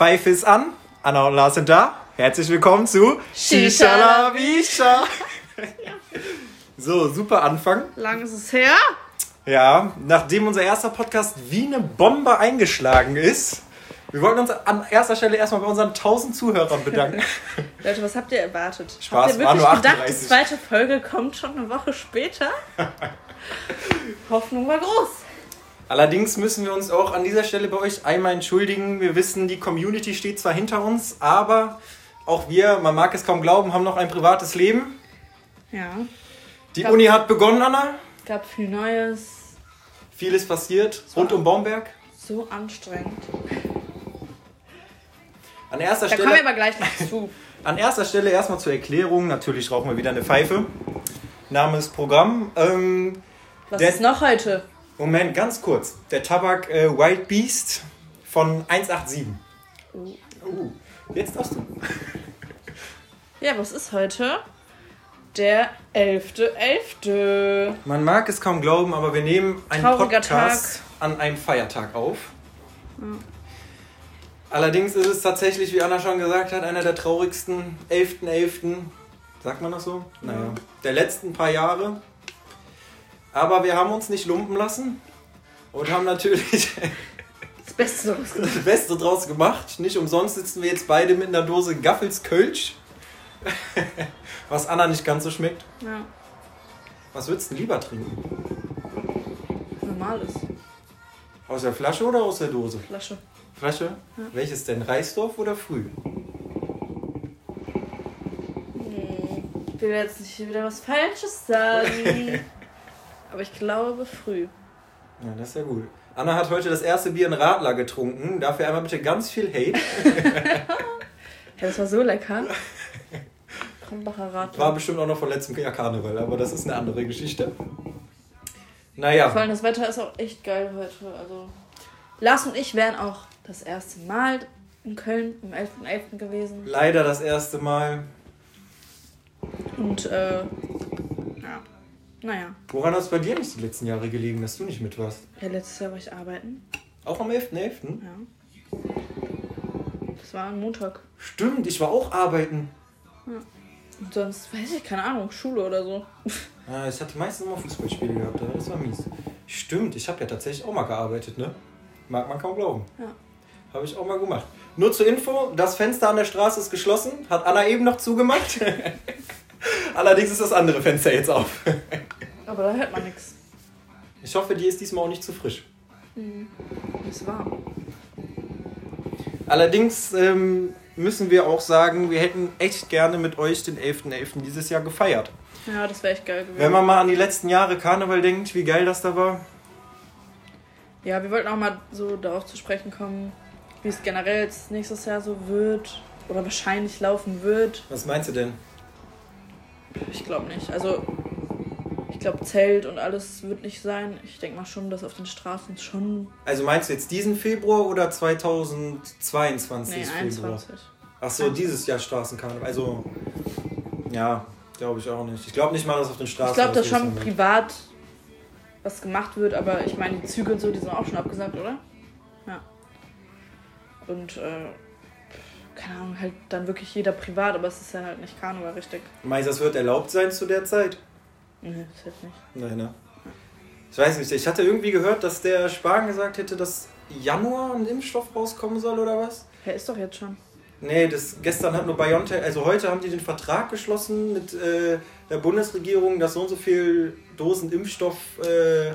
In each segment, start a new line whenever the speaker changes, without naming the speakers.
Pfeife ist an, Anna und Lars sind da. Herzlich willkommen zu Shisha la Bisha. So, super Anfang.
Lang ist es her.
Ja, nachdem unser erster Podcast wie eine Bombe eingeschlagen ist, wir wollten uns an erster Stelle erstmal bei unseren 1000 Zuhörern bedanken.
Leute, was habt ihr erwartet?
Spaß,
habt ihr
war
wirklich
nur
gedacht, die
38.
zweite Folge kommt schon eine Woche später? Hoffnung war groß.
Allerdings müssen wir uns auch an dieser Stelle bei euch einmal entschuldigen. Wir wissen, die Community steht zwar hinter uns, aber auch wir, man mag es kaum glauben, haben noch ein privates Leben.
Ja,
Die
Ja.
Uni hat begonnen, Anna.
gab viel Neues.
Vieles passiert rund um Baumberg.
So anstrengend.
An erster,
Da kommen wir
Stelle,
aber gleich noch zu.
an erster Stelle erstmal zur Erklärung. Natürlich rauchen wir wieder eine Pfeife. Name ist Programm. Ähm,
Was ist noch heute?
Moment, ganz kurz. Der Tabak äh, Wild Beast von 187.
Oh.
Uh, jetzt darfst du.
Ja, was ist heute? Der 11.11.
Man mag es kaum glauben, aber wir nehmen einen
Trauriger
Podcast an einem Feiertag auf. Allerdings ist es tatsächlich, wie Anna schon gesagt hat, einer der traurigsten 11.11. Sagt man das so? Naja. Der letzten paar Jahre. Aber wir haben uns nicht lumpen lassen und haben natürlich
Das Beste daraus gemacht.
das Beste draus gemacht. Nicht umsonst sitzen wir jetzt beide mit einer Dose Gaffels Kölsch. Was Anna nicht ganz so schmeckt.
Ja,
Was würdest du lieber trinken?
normales.
Aus der Flasche oder aus der Dose?
Flasche.
Flasche? Welches denn? Reisdorf oder Früh?
Hm, Ich will jetzt nicht wieder was Falsches sagen. Aber ich glaube früh.
Ja, das ist ja gut. Anna hat heute das erste Bier in Radler getrunken. Dafür einmal bitte ganz viel Hate.
Ja, das war so lecker. Krombacher Radler.
War bestimmt auch noch von letztem Jahr Karneval, aber das ist eine andere Geschichte.
Vor
Naja,
allem das Wetter ist auch echt geil heute. Also Lars und ich wären auch das erste Mal in Köln am 11.11. gewesen.
leider das erste Mal.
Und äh. Naja.
Woran hat es bei dir nicht die letzten Jahre gelegen, dass du nicht mit warst?
Ja, letztes Jahr war ich arbeiten.
Auch am 11.11.?
Ja. Das war am Montag.
Stimmt, ich war auch arbeiten.
Und sonst weiß ich, keine Ahnung, Schule oder so.
Ja, ich hatte meistens immer Fußballspiele gehabt, aber das war mies. Stimmt, ich habe ja tatsächlich auch mal gearbeitet, ne? Mag man kaum glauben.
Ja.
Habe ich auch mal gemacht. Nur zur Info, das Fenster an der Straße ist geschlossen, hat Anna eben noch zugemacht. Allerdings ist das andere Fenster jetzt auf.
Aber da hört man nichts.
Ich hoffe, die ist diesmal auch nicht zu frisch.
Es war.
Allerdings ähm, müssen wir auch sagen, wir hätten echt gerne mit euch den 11.11. dieses Jahr gefeiert.
Ja, das wäre echt geil gewesen.
Wenn man mal an die letzten Jahre Karneval denkt, wie geil das da war.
Ja, wir wollten auch mal so darauf zu sprechen kommen, wie es generell jetzt nächstes Jahr so wird. Oder wahrscheinlich laufen wird.
Was meinst du denn?
Ich glaube nicht. Also, ich glaube, Zelt und alles wird nicht sein. Ich denke mal schon, dass auf den Straßen schon.
Also meinst du jetzt diesen Februar oder 2022
Nee,
Februar?
21.
Ach so, dieses Jahr Straßenkarneval. Also, ja, glaube ich auch nicht. Ich glaube nicht mal, dass auf den Straßen.
Ich glaube, dass schon
wird.
privat was gemacht wird, aber ich meine, die Züge und so, die sind auch schon abgesagt, oder? Ja. Und, äh, keine Ahnung, halt dann wirklich jeder privat, aber es ist ja halt nicht Karneval, richtig.
Meinst du, das wird erlaubt sein zu der Zeit?
Nee, das halt nicht.
Nein, ne? Ich weiß nicht. Ich hatte irgendwie gehört, dass der Spahn gesagt hätte, dass Januar ein Impfstoff rauskommen soll oder was?
Ja, ist doch jetzt schon.
Nee, das, gestern hat nur BioNTech, also heute haben die den Vertrag geschlossen mit äh, der Bundesregierung, dass so und so viel Dosen Impfstoff äh,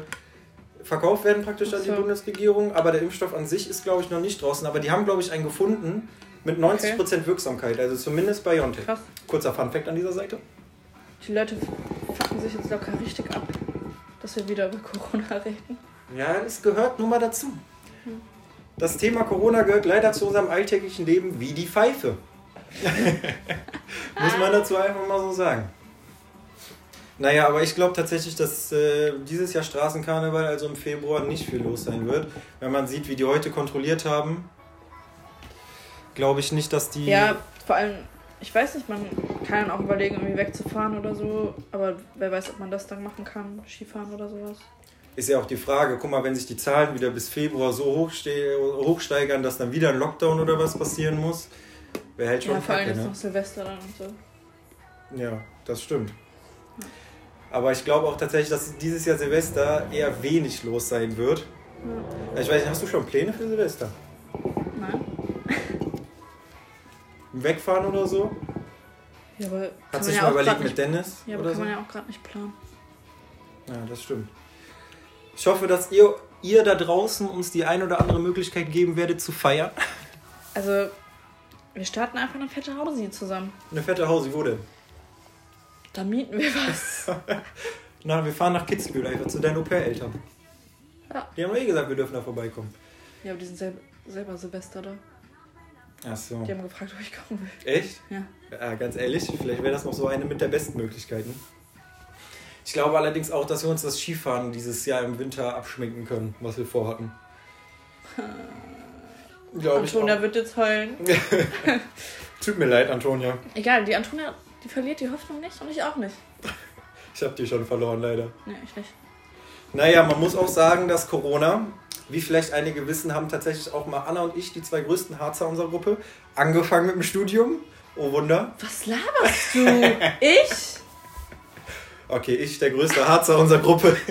verkauft werden praktisch an die
so.
Bundesregierung. Aber der Impfstoff an sich ist, glaube ich, noch nicht draußen. Aber die haben, glaube ich, einen gefunden mit 90% Wirksamkeit, also zumindest BioNTech.
Krass.
Kurzer Funfact an dieser Seite.
Die Leute fucken sich jetzt locker richtig ab, dass wir wieder über Corona reden.
Ja, es gehört nun mal dazu. Das Thema Corona gehört leider zu unserem alltäglichen Leben wie die Pfeife. Muss man dazu einfach mal so sagen. Naja, aber ich glaube tatsächlich, dass äh, dieses Jahr Straßenkarneval, also im Februar, nicht viel los sein wird. Wenn man sieht, wie die heute kontrolliert haben, glaube ich nicht, dass die.
Ja, vor allem, ich weiß nicht, man kann auch überlegen, irgendwie wegzufahren oder so, aber wer weiß, ob man das dann machen kann, Skifahren oder sowas.
ist ja auch die Frage, guck mal, wenn sich die Zahlen wieder bis Februar so hochste hochsteigern, dass dann wieder ein Lockdown oder was passieren muss, wäre halt schon
Ja, vor allem jetzt
ne?
noch Silvester dann und so.
Ja, das stimmt. Aber ich glaube auch tatsächlich, dass dieses Jahr Silvester eher wenig los sein wird.
Ja.
Ich weiß nicht, hast du schon Pläne für Silvester? Wegfahren oder so?
Ja, aber
du dich
ja
mal überlegt mit
nicht,
Dennis?
Ja, aber kann
so?
man ja auch gerade nicht planen.
Ja, das stimmt. Ich hoffe, dass ihr, ihr da draußen uns die ein oder andere Möglichkeit geben werdet zu feiern.
Also, wir starten einfach eine fette Hausi zusammen.
Eine fette Hausi, wo denn?
Da mieten wir was.
Na, wir fahren nach Kitzbühel, einfach zu deinen Au-pair-Eltern.
Ja.
Die haben eh gesagt, wir dürfen da vorbeikommen.
ja, aber die sind selber Silvester da.
Ach so.
Die haben gefragt, ob ich kommen will.
Echt?
Ja.
Ja, ganz ehrlich, vielleicht wäre das noch so eine mit der besten Möglichkeiten. Ich glaube allerdings auch, dass wir uns das Skifahren dieses Jahr im Winter abschminken können, was wir vorhatten. Glaube
Antonia wird jetzt heulen.
Tut mir leid, Antonia.
Egal, die Antonia, die verliert die Hoffnung nicht und ich auch nicht.
Ich habe die schon verloren, leider.
Nee, ich nicht.
Naja, man muss auch sagen, dass Corona, wie vielleicht einige wissen, haben tatsächlich auch mal Anna und ich, die zwei größten Harzer unserer Gruppe, angefangen mit dem Studium. Oh Wunder.
Was laberst du? ich?
Okay, ich, der größte Harzer unserer Gruppe.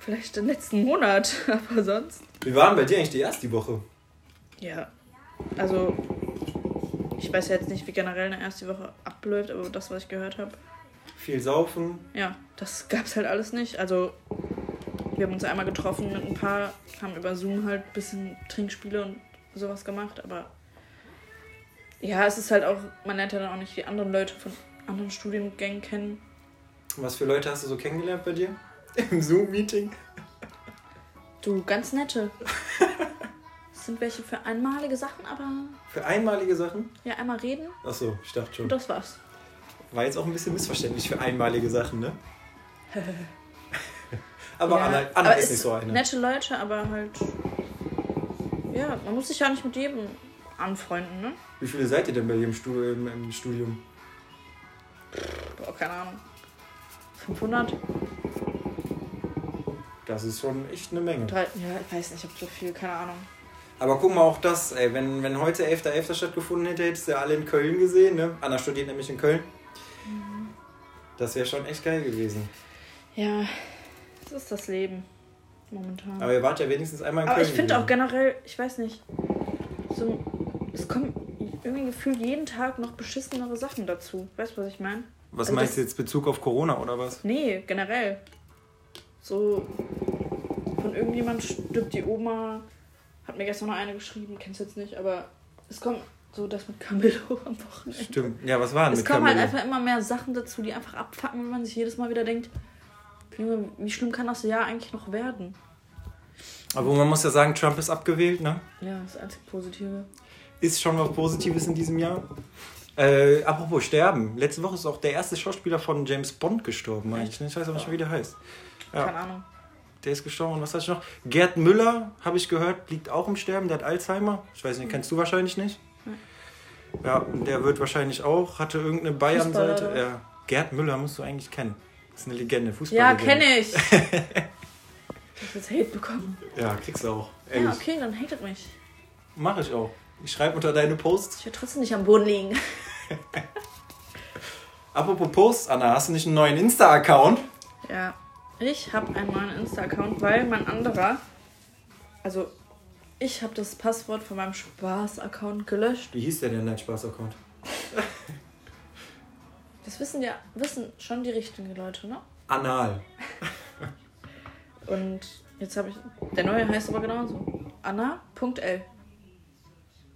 Vielleicht den letzten Monat, aber sonst.
Wie waren bei dir eigentlich die erste Woche?
Ja. Also, ich weiß jetzt nicht, wie generell eine erste Woche abläuft, aber das, was ich gehört habe,
Viel saufen.
ja, das gab's halt alles nicht. Also, wir haben uns einmal getroffen mit ein paar, haben über Zoom halt ein bisschen Trinkspiele und sowas gemacht, aber ja, es ist halt auch, man lernt ja dann auch nicht die anderen Leute von anderen Studiengängen kennen.
Was für Leute hast du so kennengelernt bei dir? Im Zoom-Meeting?
Du, ganz nette. Das sind welche für einmalige Sachen, aber
Für einmalige Sachen?
ja, einmal reden
Achso, ich dachte
und
schon.
das war's.
War jetzt auch ein bisschen missverständlich für einmalige Sachen, ne? Aber
ja,
Anna, Anna
aber
ist
es
nicht so eine.
Nette Leute, aber halt. Ja, man muss sich ja nicht mit jedem anfreunden, ne?
Wie viele seid ihr denn bei im Studium? Im Studium?
Boah, keine Ahnung. 500?
Das ist schon echt eine Menge.
Drei, ja, ich weiß nicht, ob so viel, keine Ahnung.
Aber guck mal, auch das, ey, wenn, wenn heute 11.11. stattgefunden hätte, hättest du ja alle in Köln gesehen, ne? Anna studiert nämlich in Köln. Das wäre schon echt geil gewesen.
Ja, ist das Leben. Momentan.
Aber ihr wart ja wenigstens einmal in
Aber
Köln.
ich finde auch generell, ich weiß nicht, so, es kommen irgendwie gefühlt jeden Tag noch beschissenere Sachen dazu. Weißt du, was ich meine?
Was
also
meinst du jetzt Bezug auf Corona oder was?
Nee, generell. So, von irgendjemand stirbt die Oma. Hat mir gestern noch eine geschrieben, kennst du jetzt nicht, aber es kommt so das mit Camillo am Wochenende.
Stimmt. Ja, was war denn
Es
mit
kommen halt
Camillo?
einfach immer mehr Sachen dazu, die einfach abfacken, wenn man sich jedes Mal wieder denkt, Junge, wie schlimm kann das Jahr eigentlich noch werden?
Aber man muss ja sagen, Trump ist abgewählt, ne?
Ja, das einzig Positive.
Ist schon was Positives in diesem Jahr. Äh, apropos Sterben. Letzte Woche ist auch der erste Schauspieler von James Bond gestorben, eigentlich. ne? Ich weiß auch nicht, wie der heißt. Ja.
Keine Ahnung.
Der ist gestorben. Was hatte ich noch? Gerd Müller, habe ich gehört, liegt auch im Sterben. Der hat Alzheimer. Ich weiß nicht, kennst du wahrscheinlich nicht? Ja, und der wird wahrscheinlich auch, hatte irgendeine Bayern-Seite. Ja. Gerd Müller musst du eigentlich kennen. Das ist eine Legende,
Ja,
Fußballlegende.
kenne ich. ich hab jetzt Hate bekommen.
Ja, kriegst du auch.
Ja,
Ehrlich.
okay, dann hatet mich.
Mach ich auch. Ich schreibe unter deine Posts.
Ich will trotzdem nicht am Boden liegen.
Apropos Posts, Anna, hast du nicht einen neuen Insta-Account?
Ja, ich habe einen neuen Insta-Account, weil mein anderer, also ich habe das Passwort von meinem Spaß-Account gelöscht.
Wie hieß der denn dein Spaß-Account?
Das wissen ja, wissen schon die richtigen Leute, ne?
Anal.
Und jetzt habe ich, der neue heißt aber genauso. Anna.l.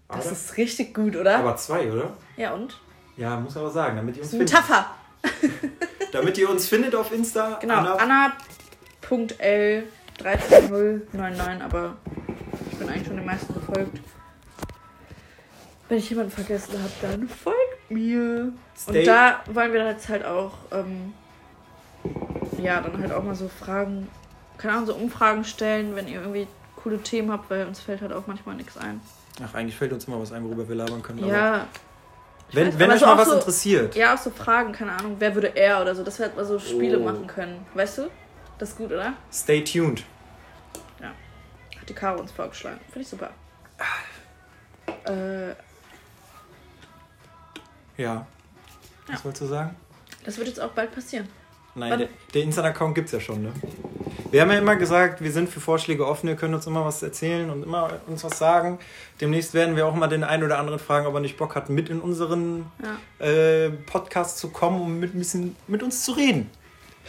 Das
Aber-
ist richtig gut, oder?
Aber zwei, oder?
ja, und?
Ja, muss aber sagen, damit ihr uns
Das
findet.
Metapher.
Damit ihr uns findet auf Insta.
Genau,
Anna.
Anna.l 13099, aber ich bin eigentlich schon den meisten gefolgt. Wenn ich jemanden vergessen habe, dann folgt mir.
Stay-
Und da wollen wir jetzt halt auch, ähm, ja, dann halt auch mal so Fragen, keine Ahnung, so Umfragen stellen, wenn ihr irgendwie coole Themen habt, weil uns fällt halt auch manchmal nichts ein.
Ach, eigentlich fällt uns immer was ein, worüber wir labern können. aber
Ja.
Wenn,
weiß,
wenn euch
so
mal was
so,
interessiert.
Ja, auch so Fragen, keine Ahnung, wer würde er oder so, dass wir halt mal so Spiele
Oh.
machen können, weißt du? Das ist gut, oder?
Stay tuned.
Ja. Hat die Caro uns vorgeschlagen. Finde ich super. Äh,
Ja. Was
Ja.
wolltest du sagen?
das wird jetzt auch bald passieren.
Nein, der, der Insta-Account gibt es ja schon, ne? Wir haben ja immer gesagt, wir sind für Vorschläge offen, ihr könnt uns immer was erzählen und immer uns was sagen. Demnächst werden wir auch mal den einen oder anderen fragen, ob er nicht Bock hat, mit in unseren
Ja.
äh, Podcast zu kommen, um mit, ein bisschen mit uns zu reden.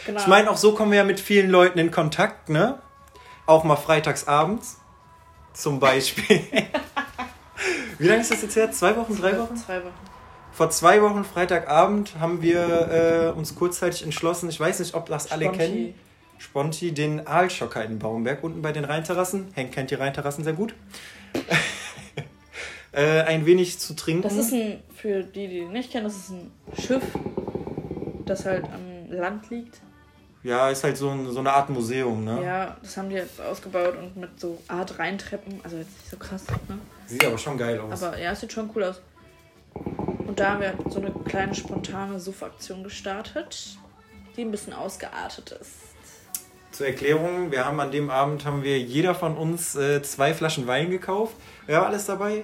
Genau.
Ich meine, auch so kommen wir ja mit vielen Leuten in Kontakt, ne? Auch mal freitags abends, zum Beispiel. Wie lange ist das jetzt her? Zwei Wochen, drei Wochen?
Zwei Wochen.
Vor zwei Wochen, Freitagabend, haben wir äh, uns kurzzeitig entschlossen, ich weiß nicht, ob das alle
Sponti.
kennen, Sponti, den Aalschocker in Baumberg, unten bei den Rheinterrassen. Henk kennt die Rheinterrassen sehr gut. äh, ein wenig zu trinken.
Das ist ein, für die, die ihn nicht kennen, das ist ein Schiff, das halt am Land liegt.
ja, ist halt so, ein, so eine Art Museum, ne?
Ja, das haben die jetzt ausgebaut und mit so Art Reintreppen. Also jetzt nicht so krass, ne?
Sieht aber schon geil aus.
Aber ja, es sieht schon cool aus. Und da haben wir so eine kleine spontane Suffaktion gestartet, die ein bisschen ausgeartet ist.
Zur Erklärung, wir haben an dem Abend haben wir jeder von uns äh, zwei Flaschen Wein gekauft. Wer war alles dabei?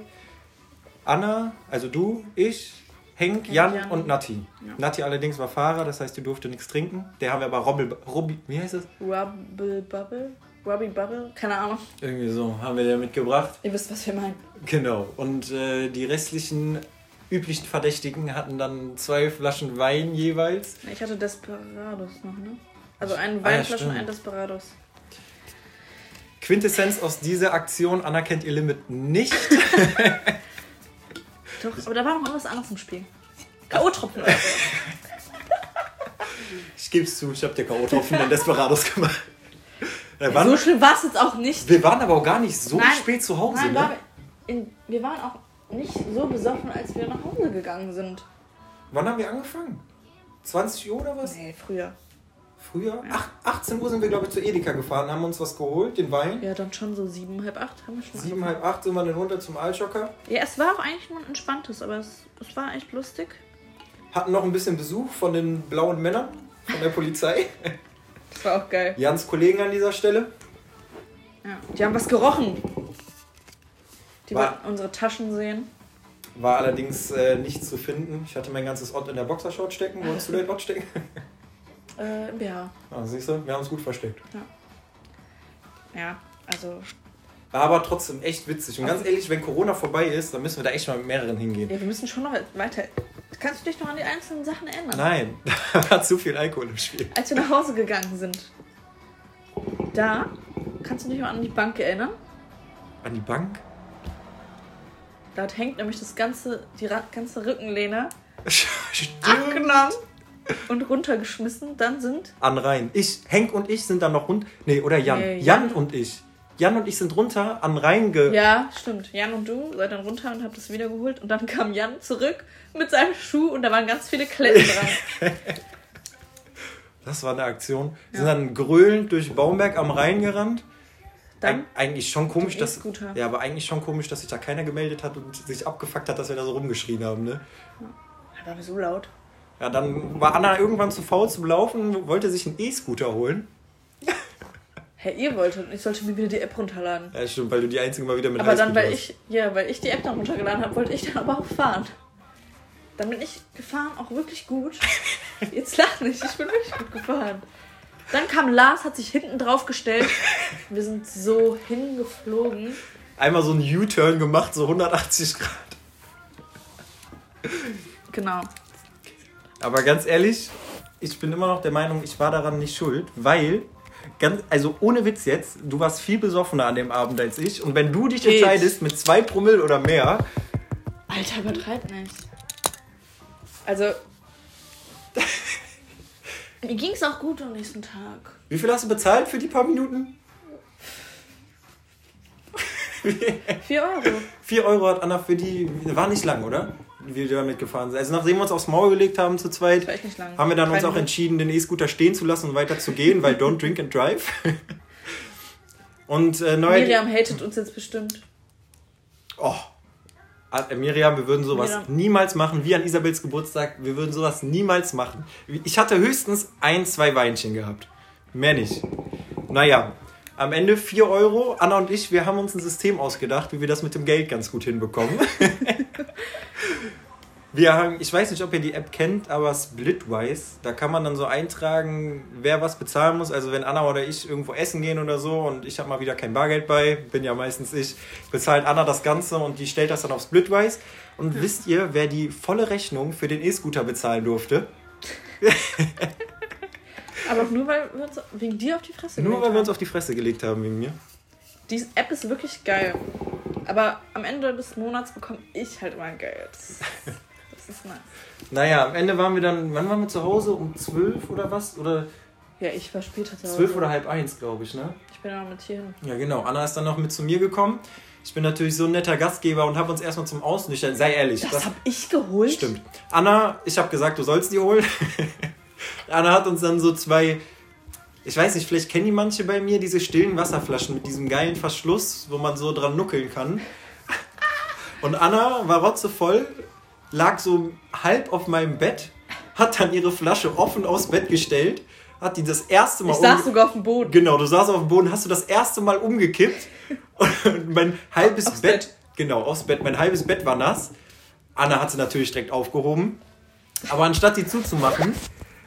Anna, also du, ich, Henk,
Henk,
Jan,
Jan.
und Nati.
Ja.
Nati allerdings war Fahrer, das heißt, die durfte nichts trinken. Der haben wir aber Robbel, Robby, wie heißt das?
Rubble Bubble? Robbie Bubble? Keine Ahnung.
Irgendwie so, haben wir der mitgebracht.
Ihr wisst, was wir meinen.
Genau. Und äh, die restlichen üblichen Verdächtigen hatten dann zwei Flaschen Wein jeweils.
Ich hatte Desperados noch, ne? Also einen
Ah, ja,
Weinflaschen und
stimmt.
einen Desperados.
Quintessenz aus dieser Aktion anerkennt ihr Limit nicht.
Doch, aber da war noch irgendwas anderes im Spiel. K.O.-Tropfen.
Ich gebe es zu, ich habe dir K.O.-Tropfen in Desperados gemacht. Äh, wann,
So schlimm war es jetzt auch nicht.
Wir waren aber auch gar nicht so
Nein,
spät zu Hause.
Nein,
ne?
war, in, wir waren auch nicht so besoffen, als wir nach Hause gegangen sind.
Wann haben wir angefangen? 20 Uhr oder was?
Nee, früher.
Früher? Ach, 18 Uhr sind wir, glaube ich, zu Edeka gefahren, haben uns was geholt, den Wein.
Ja, dann schon so sieben, halb acht haben wir schon.
Sieben, halb acht sind wir dann runter zum
angefangen. Ja, es war auch eigentlich nur ein entspanntes, aber es, es war echt lustig.
Hatten noch ein bisschen Besuch von den blauen Männern von der Polizei.
Das war auch geil.
Jans Kollegen an dieser Stelle.
Ja. Die haben was gerochen. Die
War-
wollten unsere Taschen sehen.
War allerdings äh, nicht zu finden. Ich hatte mein ganzes Ott in der Boxershort stecken. Wolltest du dein Ott stecken?
Äh, im BH.
Ah, siehst du, wir haben es gut versteckt.
Ja, also.
War aber trotzdem echt witzig. Und ganz ehrlich, wenn Corona vorbei ist, dann müssen wir da echt mal mit mehreren hingehen.
Ja, wir müssen schon noch weiter. Kannst du dich noch an die einzelnen Sachen erinnern?
Nein, da war zu viel Alkohol im Spiel.
Als wir nach Hause gegangen sind. Da, kannst du dich mal an die Bank erinnern?
An die Bank?
Da hängt nämlich das ganze, die ganze Rückenlehne abgenommen und runtergeschmissen. Dann sind.
An Rhein. Ich, Henk und ich sind dann noch rund. Nee, oder Jan.
Nee,
Jan.
Jan.
und ich. Jan und ich sind runter an Rhein ge.
Ja, stimmt. Jan und du seid dann runter und habt es wiedergeholt. Und dann kam Jan zurück mit seinem Schuh und da waren ganz viele Kletten dran.
Das war eine Aktion. Wir
Ja.
sind dann gröhlend durch Baumberg am Rhein gerannt.
Dann
Eig eigentlich schon komisch, dass.
E-Scooter.
Ja, aber eigentlich schon komisch, dass sich da keiner gemeldet hat und sich abgefuckt hat, dass wir da so rumgeschrien haben, ne?
war mir so laut.
Ja, dann war Anna irgendwann zu faul zum Laufen, wollte sich einen E-Scooter holen.
Hey, ihr wolltet, ich sollte mir wieder die App runterladen.
Ja, stimmt, weil du die Einzige mal wieder mit
Aber dann, weil
warst.
ich, ja, weil ich die App dann runtergeladen habe, wollte ich dann aber auch fahren. Dann bin ich gefahren, auch wirklich gut. Jetzt lach nicht, ich bin wirklich gut gefahren. Dann kam Lars, hat sich hinten drauf gestellt. Wir sind so hingeflogen.
Einmal so einen U-Turn gemacht, so 180 Grad.
Genau.
Aber ganz ehrlich, ich bin immer noch der Meinung, ich war daran nicht schuld, weil, ganz, also ohne Witz jetzt, du warst viel besoffener an dem Abend als ich. Und wenn du dich
Geht.
entscheidest mit zwei Promille oder mehr,
Alter, übertreib nicht. Also. Mir ging es auch gut am nächsten Tag.
wie viel hast du bezahlt für die paar Minuten?
4 Euro.
4 Euro hat Anna für die, war nicht lang, oder? Wie wir damit gefahren sind. Also nachdem wir uns aufs Maul gelegt haben zu zweit, haben wir dann uns
Keine
auch entschieden, den E-Scooter stehen zu lassen und weiter zu gehen, weil don't drink and drive. Und äh.
Miriam hatet uns jetzt bestimmt.
Oh. Äh, Miriam, wir würden sowas
Miriam.
niemals machen. Wie an Isabels Geburtstag, wir würden sowas niemals machen. Ich hatte höchstens ein, zwei Weinchen gehabt. Mehr nicht. Naja, am Ende 4 Euro. Anna und ich, wir haben uns ein System ausgedacht, wie wir das mit dem Geld ganz gut hinbekommen. Wir haben, ich weiß nicht, ob ihr die App kennt, aber Splitwise, da kann man dann so eintragen, wer was bezahlen muss. Also wenn Anna oder ich irgendwo essen gehen oder so und ich habe mal wieder kein Bargeld bei, bin ja meistens ich, bezahlt Anna das Ganze und die stellt das dann auf Splitwise. Und ja. wisst ihr, wer die volle Rechnung für den E-Scooter bezahlen durfte?
aber nur weil wir uns wegen dir auf die Fresse
gelegt haben. Nur weil wir uns auf die Fresse gelegt haben wegen mir.
Die App ist wirklich geil. Aber am Ende des Monats bekomme ich halt immer Geld. ist nice.
Naja, am Ende waren wir dann, wann waren wir zu Hause? Um zwölf oder was? Oder?
Ja, ich war später
zu Hause. Zwölf oder halb eins, glaube ich, ne?
Ich bin auch mit hier hin.
Ja, genau. Anna ist dann noch mit zu mir gekommen. Ich bin natürlich so ein netter Gastgeber und habe uns erstmal zum Ausnüchtern. Sei ehrlich.
Das habe ich geholt.
Stimmt. Anna, ich habe gesagt, du sollst die holen. Anna hat uns dann so zwei, ich weiß nicht, vielleicht kennen die manche bei mir, diese stillen Wasserflaschen mit diesem geilen Verschluss, wo man so dran nuckeln kann. Und Anna war rotzevoll lag so halb auf meinem Bett, hat dann ihre Flasche offen aufs Bett gestellt, hat die das erste Mal.
Ich saß sogar auf dem Boden.
Genau, du saßt auf dem Boden, hast du das erste Mal umgekippt und mein halbes Bett, Bett, genau, aufs Bett, mein halbes Bett war nass. Anna hat sie natürlich direkt aufgehoben. Aber anstatt sie zuzumachen,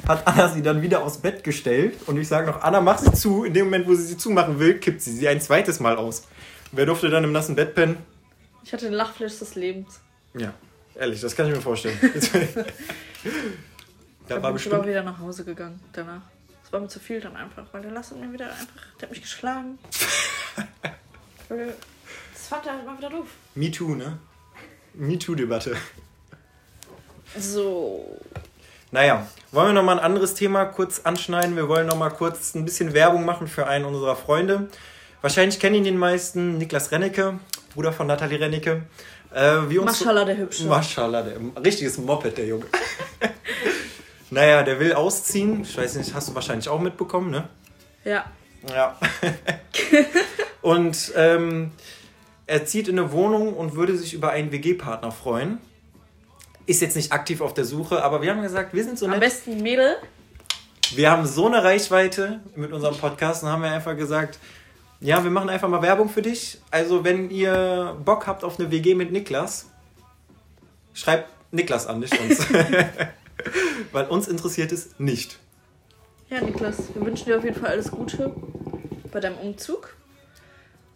hat Anna sie dann wieder aufs Bett gestellt. Und ich sage noch, Anna, mach sie zu. In dem Moment, wo sie sie zumachen will, kippt sie sie ein zweites Mal aus. Wer durfte dann im nassen Bett pennen?
Ich hatte den Lachflash des Lebens.
Ja. Ehrlich, das kann ich mir vorstellen.
da war bestimmt. Ich bin wieder nach Hause gegangen danach. Es war mir zu viel dann einfach, weil der Lasse mir wieder einfach, der hat mich geschlagen. das fand er mal wieder doof.
Me too, ne? Me too Debatte.
So.
Naja, wollen wir nochmal ein anderes Thema kurz anschneiden? Wir wollen nochmal kurz ein bisschen Werbung machen für einen unserer Freunde. Wahrscheinlich kennen ihn den meisten, Niklas Rennecke, Bruder von Nathalie Rennecke. Äh, wie
uns Maschallah, der Hübsche.
Maschallah, der richtiges Moped, der Junge. naja, der will ausziehen. Ich weiß nicht, hast du wahrscheinlich auch mitbekommen, ne?
Ja.
Ja. und ähm, er zieht in eine Wohnung und würde sich über einen WG-Partner freuen. Ist jetzt nicht aktiv auf der Suche, aber wir haben gesagt, wir sind so
nett. Am besten Mädel.
Wir haben so eine Reichweite mit unserem Podcast und haben wir einfach gesagt, ja, wir machen einfach mal Werbung für dich. Also, wenn ihr Bock habt auf eine WG mit Niklas, schreibt Niklas an, nicht uns. Weil uns interessiert es nicht.
Ja, Niklas, wir wünschen dir auf jeden Fall alles Gute bei deinem Umzug.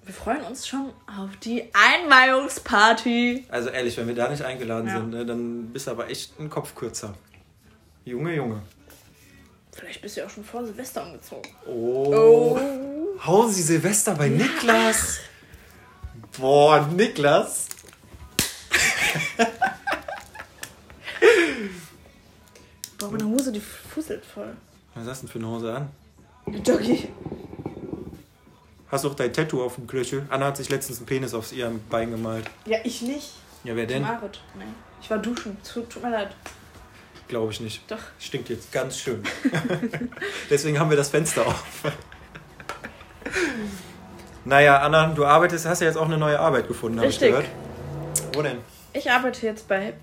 Wir freuen uns schon auf die Einweihungsparty.
Also ehrlich, wenn wir da nicht eingeladen ja. sind, ne, dann bist du aber echt ein Kopf kürzer. Junge, Junge.
Vielleicht bist du ja auch schon vor Silvester umgezogen.
Oh. oh. Hausi Silvester bei ja. Niklas. Boah, Niklas.
Boah, meine Hose, die fusselt voll.
Was hast du denn für eine Hose an?
Eine Joggi.
Hast du auch dein Tattoo auf dem Knöchel? Anna hat sich letztens einen Penis auf ihrem Bein gemalt.
Ja, ich nicht.
Ja, wer denn?
Marit. Nee. Ich war duschen. Tut, tut mir leid.
Glaube ich nicht.
Doch.
Stinkt jetzt ganz schön. Deswegen haben wir das Fenster auf. naja, Anna, du arbeitest, hast ja jetzt auch eine neue Arbeit gefunden, habe ich gehört. Wo denn?
Ich arbeite jetzt bei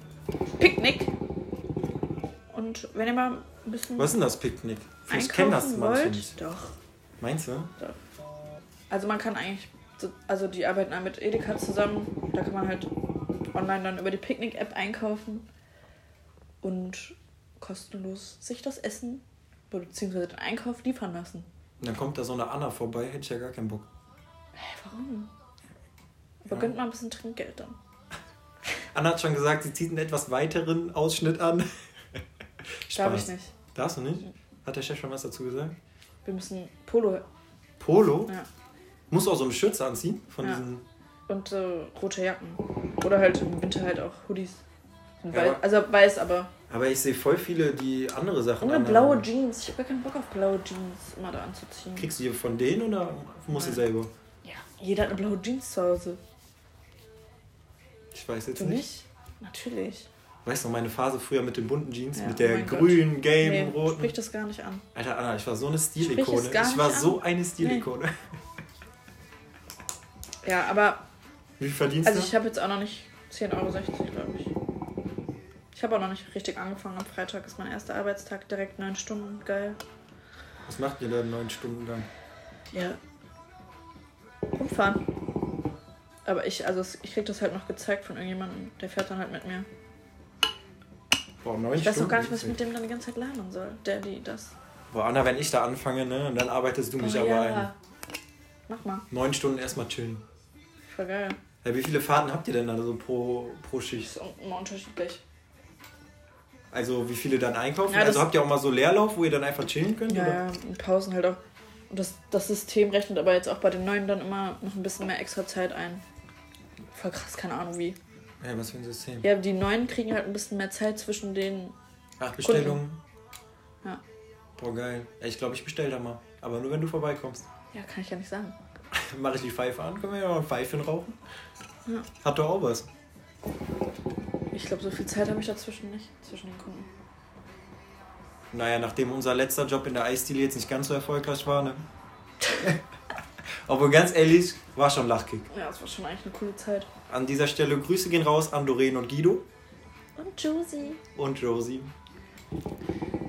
Picknick. Und wenn ihr mal ein bisschen.
Was ist denn das Picknick? Ich kenne das manche
nicht. Doch.
Meinst du?
Doch. Also man kann eigentlich. Also die arbeiten mit Edeka zusammen. Da kann man halt online dann über die Picknick-App einkaufen und kostenlos sich das Essen bzw. den Einkauf liefern lassen.
Und dann kommt da so eine Anna vorbei, hätte ich ja gar keinen Bock.
Hä, warum? Aber ja. gönnt mal ein bisschen Trinkgeld dann.
Anna hat schon gesagt, sie zieht einen etwas weiteren Ausschnitt an.
Darf ich nicht.
Darfst du nicht? Hat der Chef schon was dazu gesagt?
Wir müssen Polo.
Polo?
Ja.
Musst du auch so eine Schürze anziehen? Von
ja.
diesen.
Und äh, rote Jacken. Oder halt im Winter halt auch Hoodies. Ja, also weiß, aber.
Aber ich sehe voll viele, die andere Sachen
Oder blaue Jeans. Ich habe gar keinen Bock auf blaue Jeans immer da anzuziehen.
Kriegst du die von denen oder musst du selber?
Ja, jeder hat eine blaue Jeans zu Hause.
Ich weiß jetzt
du
nicht.
nicht. Natürlich.
Weißt du noch, meine Phase früher mit den bunten Jeans, ja, mit der oh grünen, gelben, nee, roten.
Sprich das gar nicht an.
Alter Anna, ich war so eine Stilikone. Ich war so eine Stilikone.
Nee. Ja, aber.
Wie verdienst
also
du?
Also ich habe jetzt auch noch nicht 10,60 Euro, habe auch noch nicht richtig angefangen. Am Freitag ist mein erster Arbeitstag, direkt neun Stunden. Geil.
Was macht ihr da neun Stunden lang?
Ja. Rumfahren. Aber ich, also ich krieg das halt noch gezeigt von irgendjemandem, der fährt dann halt mit mir.
Boah, neun
Ich weiß
Stunden.
auch gar nicht, was ich mit dem dann die ganze Zeit lernen soll. Der, die, das.
Boah, Anna, wenn ich da anfange, ne, und dann arbeitest du mich
Oh,
aber
ja.
ein.
Mach mal.
Neun Stunden erstmal chillen.
Voll geil.
Ja, wie viele Fahrten habt ihr denn da so pro, pro Schicht?
Ist auch immer unterschiedlich.
Also wie viele dann einkaufen?
Ja,
also habt ihr auch mal so Leerlauf, wo ihr dann einfach chillen könnt?
Ja,
oder?
ja, und Pausen halt auch. Und das, das System rechnet aber jetzt auch bei den neuen dann immer noch ein bisschen mehr extra Zeit ein. Voll krass, keine Ahnung wie.
ja, was für ein System.
Ja, die neuen kriegen halt ein bisschen mehr Zeit zwischen den.
Ach, Bestellungen.
Ja.
Boah, geil. Ich glaube, ich bestell da mal. Aber nur wenn du vorbeikommst.
Ja, kann ich ja nicht sagen.
Mache ich die Pfeife an, können wir ja mal ein Pfeifchen rauchen.
Ja.
Hat doch auch was.
Ich glaube, so viel Zeit habe ich dazwischen nicht, zwischen den Kunden.
Naja, nachdem unser letzter Job in der Eisdiele jetzt nicht ganz so erfolgreich war, ne? Obwohl, ganz ehrlich, war schon Lachkick.
Ja, das war schon eigentlich eine coole Zeit.
An dieser Stelle Grüße gehen raus an Doreen und Guido
Und Josie.
und Josie.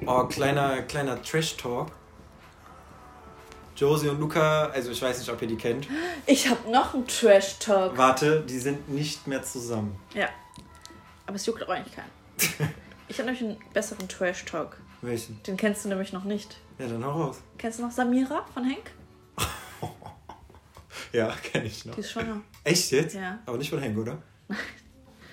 Oh, kleiner, kleiner Trash-Talk. Josie und Luca, also ich weiß nicht, ob ihr die kennt.
Ich habe noch einen Trash-Talk.
Warte, die sind nicht mehr zusammen.
Ja. Aber es juckt auch eigentlich keinen. Ich habe nämlich einen besseren Trash-Talk.
Welchen?
Den kennst du nämlich noch nicht.
Ja, dann hau raus.
Kennst du noch Samira von Henk?
Ja, kenne ich noch.
Die ist schwanger.
Echt jetzt?
Ja.
Aber nicht von Henk, oder?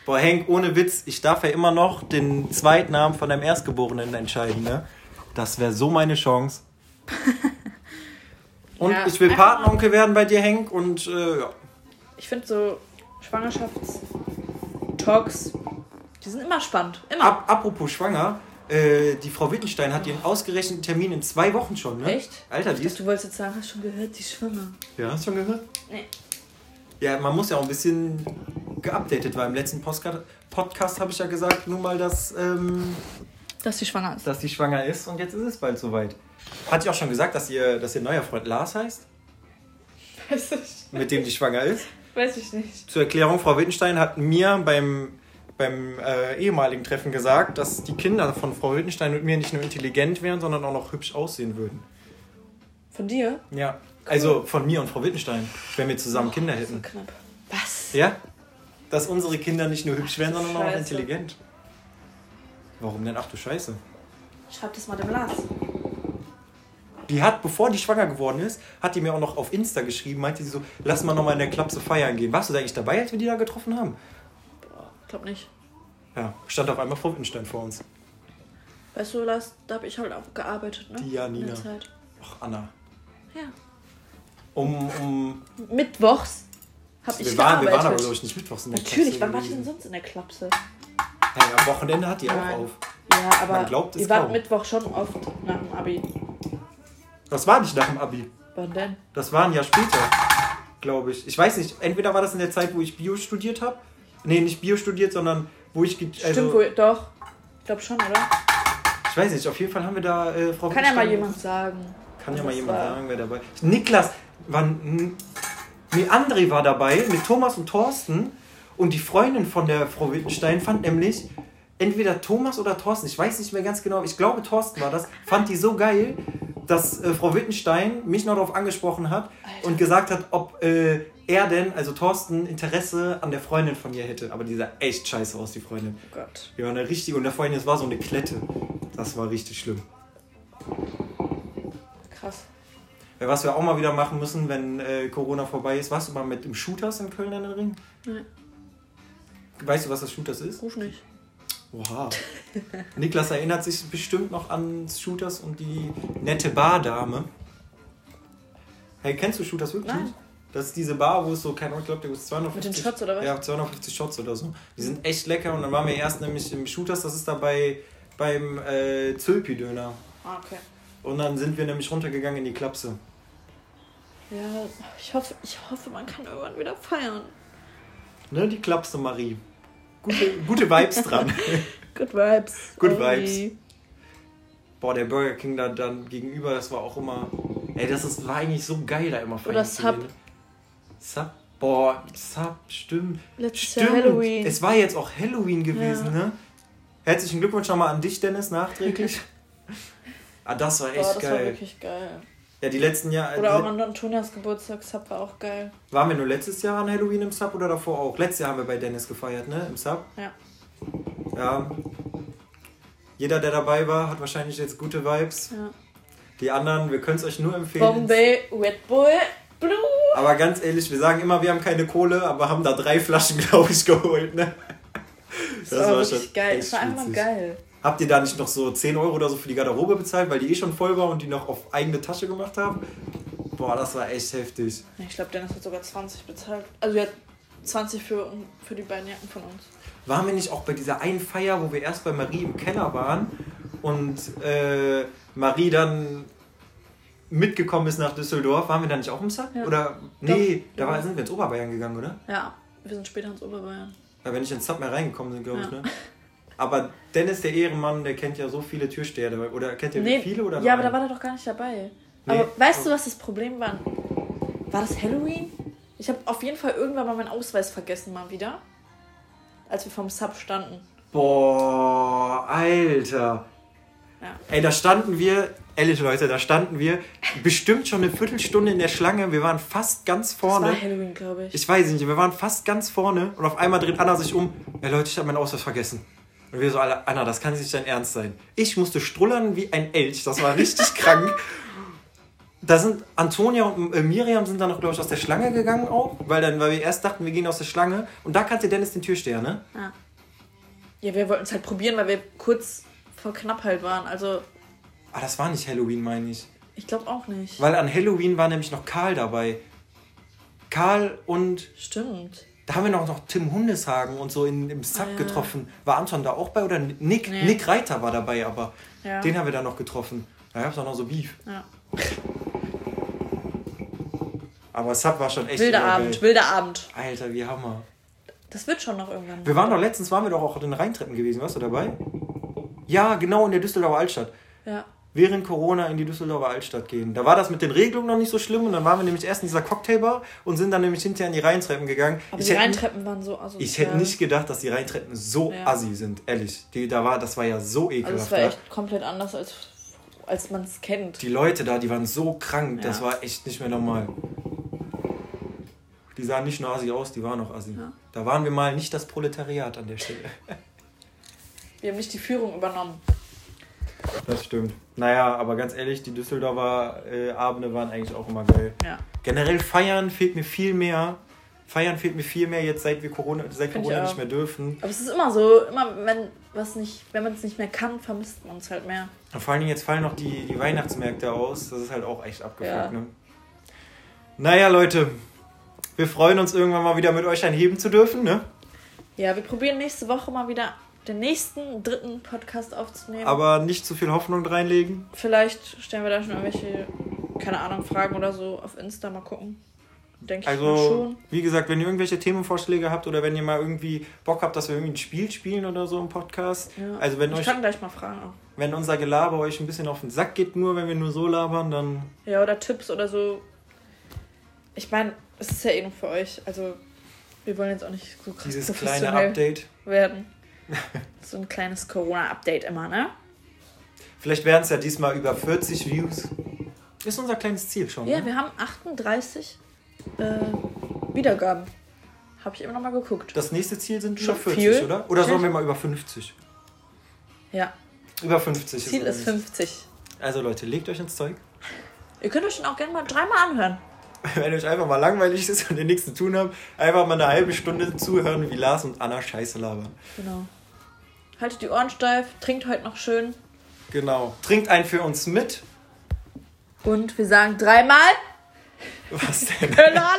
Boah, Henk, ohne Witz, ich darf ja immer noch den Zweitnamen von deinem Erstgeborenen entscheiden, ne? Das wäre so meine Chance. Und
Ja,
ich will
mal-
Patenonkel werden bei dir, Henk, und äh, ja.
Ich finde so Schwangerschaftstalks, die sind immer spannend. Immer.
Ab, apropos schwanger, äh, die Frau Wittenstein hat ihren ausgerechneten Termin in zwei Wochen schon, ne?
Echt?
Alter, die
Ich
ist.
du wolltest jetzt sagen, hast schon gehört, die ist schwanger.
Ja, hast du schon gehört?
Nee.
Ja, man muss ja auch ein bisschen geupdatet, weil im letzten Podcast, Podcast habe ich ja gesagt, nur mal, dass, ähm,
Dass sie schwanger ist.
dass sie schwanger ist und jetzt ist es bald soweit. Hat sie auch schon gesagt, dass ihr, dass ihr neuer Freund Lars heißt,
Weiß ich,
mit dem die schwanger ist?
weiß ich nicht.
Zur Erklärung, Frau Wittenstein hat mir beim, beim äh, ehemaligen Treffen gesagt, dass die Kinder von Frau Wittenstein und mir nicht nur intelligent wären, sondern auch noch hübsch aussehen würden.
Von dir?
Ja. Also von mir und Frau Wittenstein, wenn wir zusammen Kinder
So
hätten.
knapp. Was?
Ja? Dass unsere Kinder nicht nur hübsch wären, sondern auch
Scheiße.
intelligent. Warum denn? Ach du Scheiße.
Schreib das mal dem Lars.
Die hat, bevor die schwanger geworden ist, hat die mir auch noch auf Insta geschrieben, meinte sie so, lass mal nochmal in der Klapse feiern gehen. Warst du da eigentlich dabei, als wir die da getroffen haben?
Glaub nicht.
Ja, stand auf einmal Frau Wittenstein vor uns.
Weißt du, Lars, da habe ich halt auch gearbeitet, ne?
Die Janina. Ach, Anna.
Ja.
Um, um,
Mittwochs habe ich
wir, waren, wir
gearbeitet.
waren aber, glaube ich, nicht mittwochs in der
Natürlich,
Klapse
wann war ich denn sonst in der Klapse?
Ja, am Wochenende hat die
Nein.
auch auf.
Ja, aber
Man glaubt
ihr wart
kaum.
Mittwoch schon oft nach dem Abi.
Das war nicht nach dem Abi.
Wann denn?
Das war ein Jahr später, glaube ich. Ich weiß nicht, entweder war das in der Zeit, wo ich Bio studiert habe. Nee, nicht Bio studiert, sondern wo ich... ge-
Stimmt
Also,
wohl, doch. Ich glaube schon, oder?
ich weiß nicht, auf jeden Fall haben wir da äh, Frau
Kann ja mal jemand sagen.
Kann ja mal jemand
war.
sagen, wer dabei ist. Niklas, war, nee, André war dabei mit Thomas und Thorsten. Und die Freundin von der Frau Wittenstein fand nämlich entweder Thomas oder Thorsten, ich weiß nicht mehr ganz genau, ich glaube Thorsten war das, fand die so geil, dass äh, Frau Wittenstein mich noch darauf angesprochen hat
Alter.
und gesagt hat, ob äh, er denn, also Thorsten, Interesse an der Freundin von mir hätte. Aber die sah echt scheiße aus, die Freundin.
Oh Gott.
Ja, eine richtige, und der Freundin, das war so eine Klette. Das war richtig schlimm.
Krass.
Was wir auch mal wieder machen müssen, wenn äh, Corona vorbei ist. Warst du mal mit dem Shooters in Köln an den Ring?
Nein.
Weißt du, was das Shooters ist?
Ruf nicht.
Oha. Niklas erinnert sich bestimmt noch an Shooters und die nette Bardame. Hey, kennst du Shooters wirklich
Nein.
Das ist diese Bar, wo es so, keine Ahnung, ich glaube, der ist 250.
Mit den Shots oder was?
Ja, 250 Shots oder so. Die sind echt lecker und dann waren wir erst nämlich im Shooters, das ist da bei, beim äh, Zülpi-Döner.
Ah, okay.
Und dann sind wir nämlich runtergegangen in die Klapse.
Ja, ich hoffe, ich hoffe, man kann irgendwann wieder feiern.
Ne, die Klapse Marie. Gute, gute Vibes dran.
Good Vibes.
Good
Only.
Boah, der Burger King da dann gegenüber, das war auch immer. Ey, das ist, war eigentlich so geil, da immer feiern
Oder
zu
Sub.
gehen. Sub. Boah, Sub, stimmt.
Letztes Jahr
Stimmt.
Halloween.
Es war jetzt auch Halloween gewesen,
Ja.
ne? Herzlichen Glückwunsch nochmal an dich, Dennis, nachträglich. Ah, das war echt
Boah, das
geil.
war wirklich geil.
ja, die letzten Jahre.
Oder auch an Antonias Geburtstag, Sub war auch geil.
Waren wir nur letztes Jahr an Halloween im Sub oder davor auch? Letztes Jahr haben wir bei Dennis gefeiert, ne? Im Sub.
Ja.
Ja. Jeder, der dabei war, hat wahrscheinlich jetzt gute Vibes.
ja.
Die anderen, wir können es euch nur empfehlen.
Bombay, Red Bull, Blue.
Aber ganz ehrlich, wir sagen immer, wir haben keine Kohle, aber haben da drei Flaschen, glaube ich, geholt, ne?
Das, war, wirklich geil. Das war einfach geil.
Habt ihr da nicht noch so 10 Euro oder so für die Garderobe bezahlt, weil die eh schon voll war und die noch auf eigene Tasche gemacht haben? Boah, das war echt heftig.
Ich glaube, Dennis hat sogar 20 bezahlt. Also er hat 20 für, für die beiden Jacken von uns.
Waren wir nicht auch bei dieser einen Feier, wo wir erst bei Marie im Keller waren und äh, Marie dann mitgekommen ist nach Düsseldorf? Waren wir da nicht auch im Sub?
Ja.
Oder? Nee,
Doch.
da war, sind wir ins Oberbayern gegangen, oder?
Ja, wir sind später ins Oberbayern.
Weil wir nicht ins Sub mehr reingekommen sind, glaube ich,
Ja.
ne? Aber Dennis, der Ehrenmann, der kennt ja so viele Türsteher. Oder kennt ihr
Nee,
viele oder
ja, aber
nur
da
einen?
war er doch gar nicht dabei.
Nee.
Aber weißt du, was das Problem war? War das Halloween? Ich habe auf jeden Fall irgendwann mal meinen Ausweis vergessen, mal wieder. Als wir vom Sub standen.
Boah, Alter.
Ja.
Ey, da standen wir, ehrlich Leute, da standen wir bestimmt schon eine Viertelstunde in der Schlange. Wir waren fast ganz
Das
vorne.
war Halloween, glaube ich.
Ich weiß nicht, wir waren fast ganz vorne und auf einmal dreht Anna sich um. Ja, Leute, ich habe meinen Ausweis vergessen. Und wir so alle, Anna, das kann nicht dein Ernst sein. Ich musste strullern wie ein Elch, das war richtig krank. Da sind Antonia und äh, Miriam sind dann noch, glaube ich, aus der Schlange gegangen auch, weil, dann, weil wir erst dachten, wir gehen aus der Schlange. Und da kannte Dennis den Türsteher, ne?
Ja. ja, wir wollten es halt probieren, weil wir kurz vor Knappheit waren. Also,
Ah, das war nicht Halloween, meine ich.
ich glaube auch nicht.
Weil an Halloween war nämlich noch Karl dabei. Karl und
Stimmt.
da haben wir noch, noch Tim Hundeshagen und so in, im Sub
Ah, ja.
getroffen. War Anton da auch bei oder Nick?
Nee.
Nick Reiter war dabei, aber
Ja.
den haben wir da noch getroffen. Da gab es auch noch so Beef.
ja.
Aber Sub war schon echt
Wilder. Abend, wilder Abend.
Alter, wie Hammer.
Das wird schon noch irgendwann.
Wir waren doch letztens, waren wir doch auch in den Rheintreppen gewesen. Warst du dabei? Ja, genau in der Düsseldorfer Altstadt.
Ja.
Während Corona in die Düsseldorfer Altstadt gehen. Da war das mit den Regelungen noch nicht so schlimm und dann waren wir nämlich erst in dieser Cocktailbar und sind dann nämlich hinterher in die Rheintreppen gegangen.
Aber
ich
die Rheintreppen waren so asozial.
ich hätte nicht gedacht, dass die Rheintreppen so
Ja.
assi sind, ehrlich. Die, da war, das war ja so
Also
ekelhaft.
es war
da.
echt komplett anders, als, als man es kennt.
Die Leute da, die waren so krank, das
Ja.
war echt nicht mehr normal. Die sahen nicht nur assi aus, die waren auch assi.
Ja.
Da waren wir mal nicht das Proletariat an der Stelle.
Wir haben nicht die Führung übernommen.
Das stimmt. Naja, aber ganz ehrlich, die Düsseldorfer äh, Abende waren eigentlich auch immer geil.
Ja.
Generell feiern fehlt mir viel mehr. Feiern fehlt mir viel mehr jetzt, seit wir Corona, seit
Find
Corona nicht mehr dürfen.
Aber es ist immer so, immer wenn was nicht, wenn man es nicht mehr kann, vermisst man es halt mehr.
Und vor allen Dingen jetzt fallen noch die, die Weihnachtsmärkte aus. Das ist halt auch echt abgefuckt,
Ja.
ne? Naja, Leute. Wir freuen uns irgendwann mal wieder mit euch ein Heben zu dürfen, ne?
Ja, wir probieren nächste Woche mal wieder den nächsten dritten Podcast aufzunehmen.
Aber nicht zu viel Hoffnung reinlegen.
Vielleicht stellen wir da schon irgendwelche, keine Ahnung, Fragen oder so auf Insta mal gucken. Denke ich mal
Also,
schon.
wie gesagt, wenn ihr irgendwelche Themenvorschläge habt oder wenn ihr mal irgendwie Bock habt, dass wir irgendwie ein Spiel spielen oder so im Podcast.
Ja.
Also, wenn
ich
euch,
kann gleich mal fragen auch.
wenn unser Gelaber euch ein bisschen auf den Sack geht, nur wenn wir nur so labern, dann
Ja, oder Tipps oder so. Ich meine, es ist ja eh nur für euch. Also, wir wollen jetzt auch nicht so krass
dieses kleine Update.
werden. so ein kleines Corona-Update immer, ne?
Vielleicht wären es ja diesmal über 40 Views. Ist unser kleines Ziel schon.
Ja,
ne?
wir haben 38 äh, Wiedergaben. Habe ich immer noch mal geguckt.
Das nächste Ziel sind
Schon
über 40,
viel.
oder? Oder sollen wir mal über 50?
Ja,
Über 50
Ziel ist
unser
50.
Also Leute, legt euch ins Zeug.
Ihr könnt euch den auch gerne mal dreimal anhören.
Wenn euch einfach mal langweilig ist und ihr nichts zu tun habt, einfach mal eine halbe Stunde zuhören, wie Lars und Anna Scheiße labern.
Genau. Haltet die Ohren steif, trinkt heute noch schön.
Genau. Trinkt einen für uns mit.
Und wir sagen dreimal
Was denn?
Helala.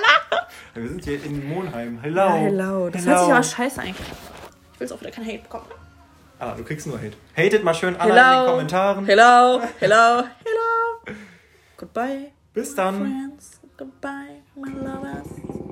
Wir sind hier in Monheim. Hello.
Ja, hello. Das hört sich aber scheiße eigentlich. Ich will auch wieder kein Hate bekommen.
Ah, du kriegst nur Hate. Hatet mal schön in
Hello.
den Kommentaren.
Hello, hello, hello. Goodbye,
Bis dann.
friends. Goodbye, my lovers.